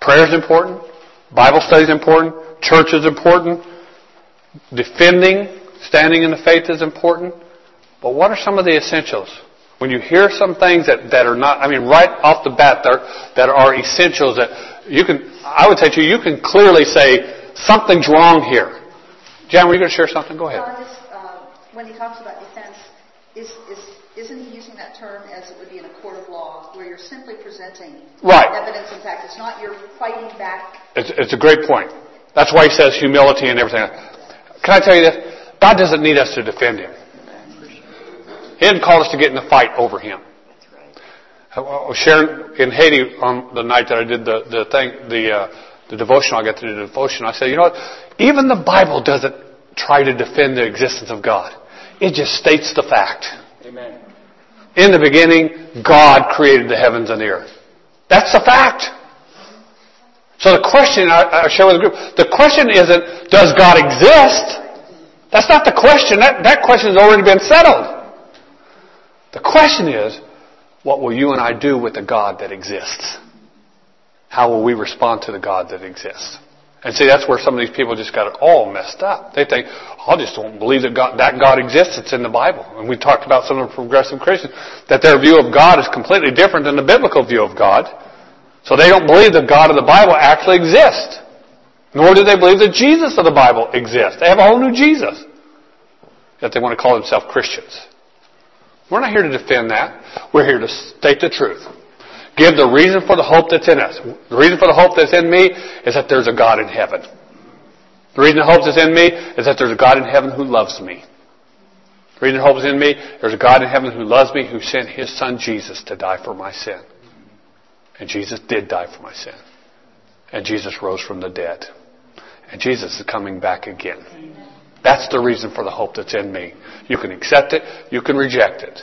Prayer is important. Bible study is important. Church is important. Defending, standing in the faith is important. But what are some of the essentials? When you hear some things that, that are not, I mean, right off the bat, that are, that are essentials that you can, I would say to you, you can clearly say, something's wrong here. Jan, were you going to share something? Go ahead. Well, just, uh, when he talks about defense, is, is isn't he using that term as it would be in a court of law, where you're simply presenting right. evidence in fact? It's not you're fighting back. It's, it's a great point. That's why he says humility and everything. Can I tell you this? God doesn't need us to defend him. He didn't call us to get in the fight over him. I was sharing in Haiti on the night that I did the, the thing, the, uh, the devotion, I got to do the devotion. I said, you know what? Even the Bible doesn't try to defend the existence of God. It just states the fact. Amen. In the beginning, God created the heavens and the earth. That's the fact. So the question I, I share with the group, the question isn't, does God exist? That's not the question. That, that question has already been settled. The question is, what will you and I do with the God that exists? How will we respond to the God that exists? And see, that's where some of these people just got it all messed up. They think, I just don't believe that God, that God exists. It's in the Bible. And we talked about some of the progressive Christians, that their view of God is completely different than the biblical view of God. So they don't believe the God of the Bible actually exists. Nor do they believe the Jesus of the Bible exists. They have a whole new Jesus. Yet they want to call themselves Christians. We're not here to defend that. We're here to state the truth. Give the reason for the hope that's in us. The reason for the hope that's in me is that there's a God in heaven. The reason the hope that's in me is that there's a God in heaven who loves me. The reason the hope is in me, there's a God in heaven who loves me, who sent His Son Jesus to die for my sin. And Jesus did die for my sin. And Jesus rose from the dead. And Jesus is coming back again. That's the reason for the hope that's in me. You can accept it, you can reject it.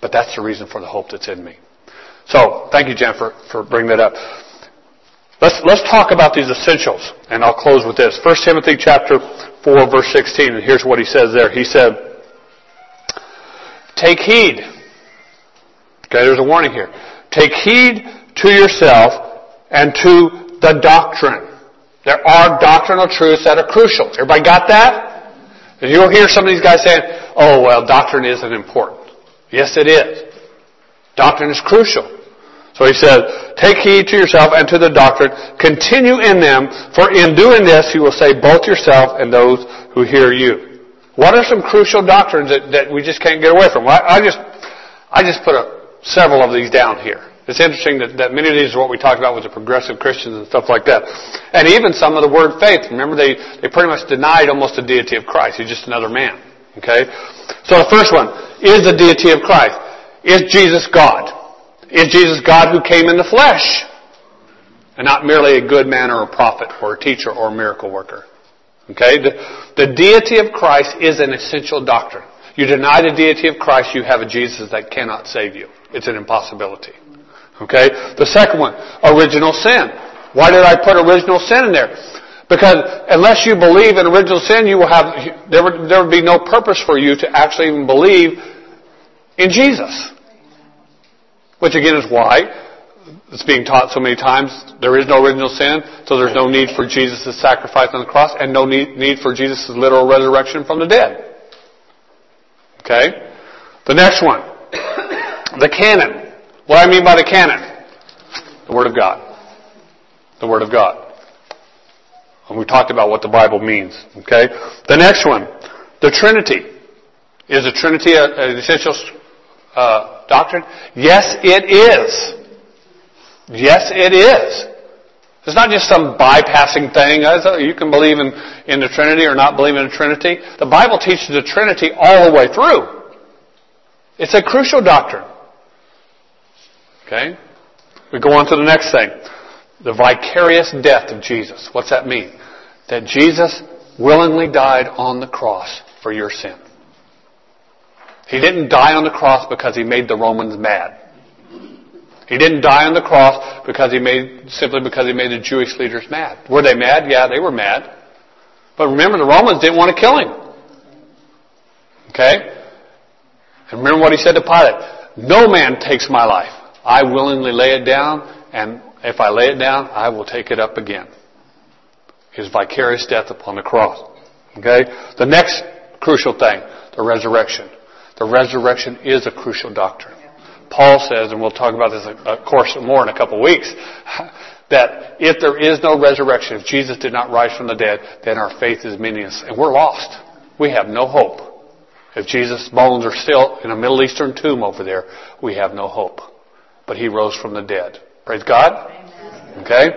But that's the reason for the hope that's in me. So, thank you, Jennifer, for bringing that up. Let's, let's talk about these essentials, and I'll close with this. 1 Timothy chapter 4, verse 16, and here's what he says there. He said, Take heed. Okay, there's a warning here. Take heed to yourself and to the doctrine. There are doctrinal truths that are crucial. Everybody got that? And you'll hear some of these guys saying, oh, well, doctrine isn't important. Yes, it is. Doctrine is crucial. So he says, take heed to yourself and to the doctrine, continue in them, for in doing this you will save both yourself and those who hear you. What are some crucial doctrines that, that we just can't get away from? Well, I, I just, I just put several of these down here. It's interesting that, that many of these are what we talked about with the progressive Christians and stuff like that. And even some of the word faith. Remember, they, they pretty much denied almost the deity of Christ. He's just another man. Okay? So the first one is the deity of Christ. Is Jesus God? Is Jesus God who came in the flesh? And not merely a good man or a prophet or a teacher or a miracle worker. Okay? The, the deity of Christ is an essential doctrine. You deny the deity of Christ, you have a Jesus that cannot save you. It's an impossibility. Okay? The second one, original sin. Why did I put original sin in there? Because unless you believe in original sin, you will have, there would, there would be no purpose for you to actually even believe in Jesus. Which again is why it's being taught so many times there is no original sin, so there's no need for Jesus' sacrifice on the cross and no need, need for Jesus' literal resurrection from the dead. Okay? The next one. The canon. What do I mean by the canon? The Word of God. The Word of God. And we talked about what the Bible means. Okay? The next one. The Trinity. Is the Trinity an essential uh, doctrine? Yes, it is. Yes, it is. It's not just some bypassing thing. You can believe in, in the Trinity or not believe in the Trinity. The Bible teaches the Trinity all the way through. It's a crucial doctrine. Okay? We go on to the next thing. The vicarious death of Jesus. What's that mean? That Jesus willingly died on the cross for your sin. He didn't die on the cross because he made the Romans mad. He didn't die on the cross because he made, simply because he made the Jewish leaders mad. Were they mad? Yeah, they were mad. But remember, the Romans didn't want to kill him. Okay? And remember what he said to Pilate. No man takes my life. I willingly lay it down, and if I lay it down, I will take it up again. His vicarious death upon the cross. Okay? The next crucial thing, the resurrection. The resurrection is a crucial doctrine. Paul says, and we'll talk about this, uh, of course, more in a couple of weeks, that if there is no resurrection, if Jesus did not rise from the dead, then our faith is meaningless. And we're lost. We have no hope. If Jesus' bones are still in a Middle Eastern tomb over there, we have no hope. But He rose from the dead. Praise God. Okay?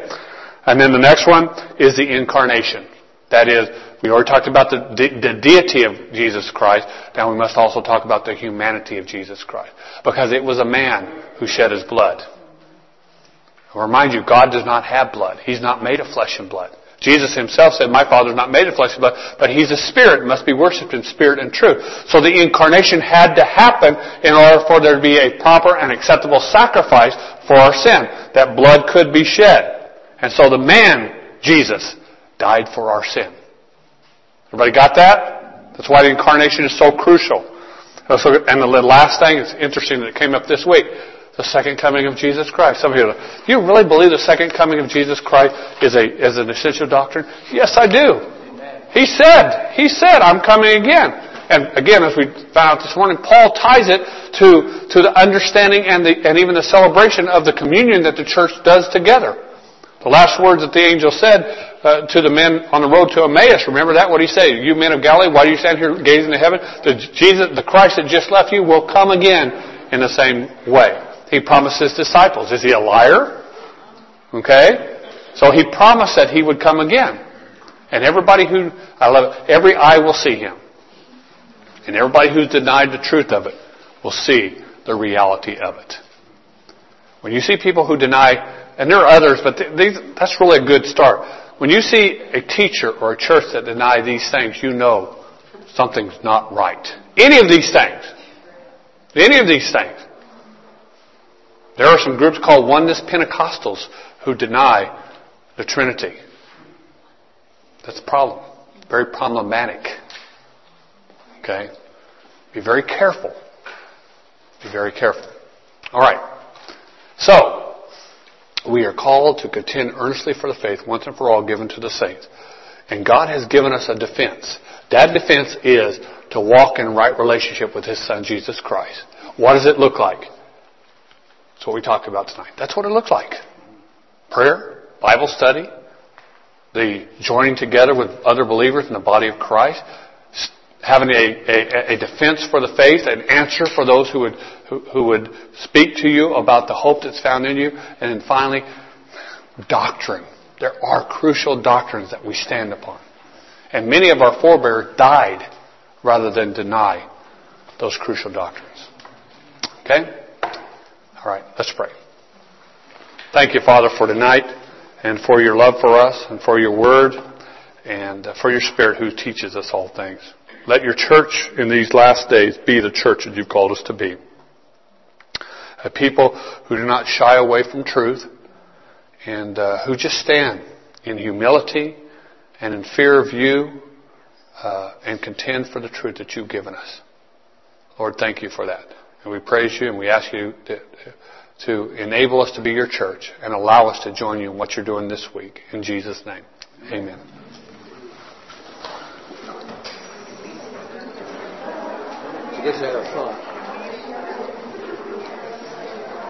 And then the next one is the incarnation. That is, we already talked about the, the deity of Jesus Christ. Now we must also talk about the humanity of Jesus Christ. Because it was a man who shed his blood. I'll remind you, God does not have blood. He's not made of flesh and blood. Jesus himself said, My Father is not made of flesh and blood, but He's a spirit, must be worshipped in spirit and truth. So the incarnation had to happen in order for there to be a proper and acceptable sacrifice for our sin. That blood could be shed. And so the man, Jesus, died for our sin. Everybody got that? That's why the incarnation is so crucial. And the last thing, it's interesting that it came up this week, the second coming of Jesus Christ. Some of you, do you really believe the second coming of Jesus Christ is a is an essential doctrine? Yes, I do. He said, He said, I'm coming again. And again, as we found out this morning, Paul ties it to, to the understanding and, the, and even the celebration of the communion that the church does together. The last words that the angel said uh, to the men on the road to Emmaus, remember that? What he say? You men of Galilee, why do you stand here gazing to heaven? The Jesus, the Christ that just left you will come again in the same way. He promised his disciples. Is he a liar? Okay? So he promised that he would come again. And everybody who, I love it, every eye will see him. And everybody who's denied the truth of it will see the reality of it. When you see people who deny and there are others, but these, that's really a good start. When you see a teacher or a church that deny these things, you know something's not right. Any of these things. Any of these things. There are some groups called Oneness Pentecostals who deny the Trinity. That's a problem. Very problematic. Okay? Be very careful. Be very careful. All right. So, we are called to contend earnestly for the faith once and for all given to the saints. And God has given us a defense. That defense is to walk in right relationship with His Son, Jesus Christ. What does it look like? That's what we talked about tonight. That's what it looks like. Prayer, Bible study, the joining together with other believers in the body of Christ, having a, a, a, defense for the faith, an answer for those who would, who, who, would speak to you about the hope that's found in you, and then finally, doctrine. There are crucial doctrines that we stand upon. And many of our forebears died rather than deny those crucial doctrines. Okay? All right, let's pray. Thank you, Father, for tonight and for your love for us and for your word and for your Spirit who teaches us all things. Let your church in these last days be the church that you've called us to be. A people who do not shy away from truth and uh, who just stand in humility and in fear of you uh, and contend for the truth that you've given us. Lord, thank you for that. And we praise you and we ask you to, to enable us to be your church and allow us to join you in what you're doing this week. In Jesus' name, amen. Guess I had a fun.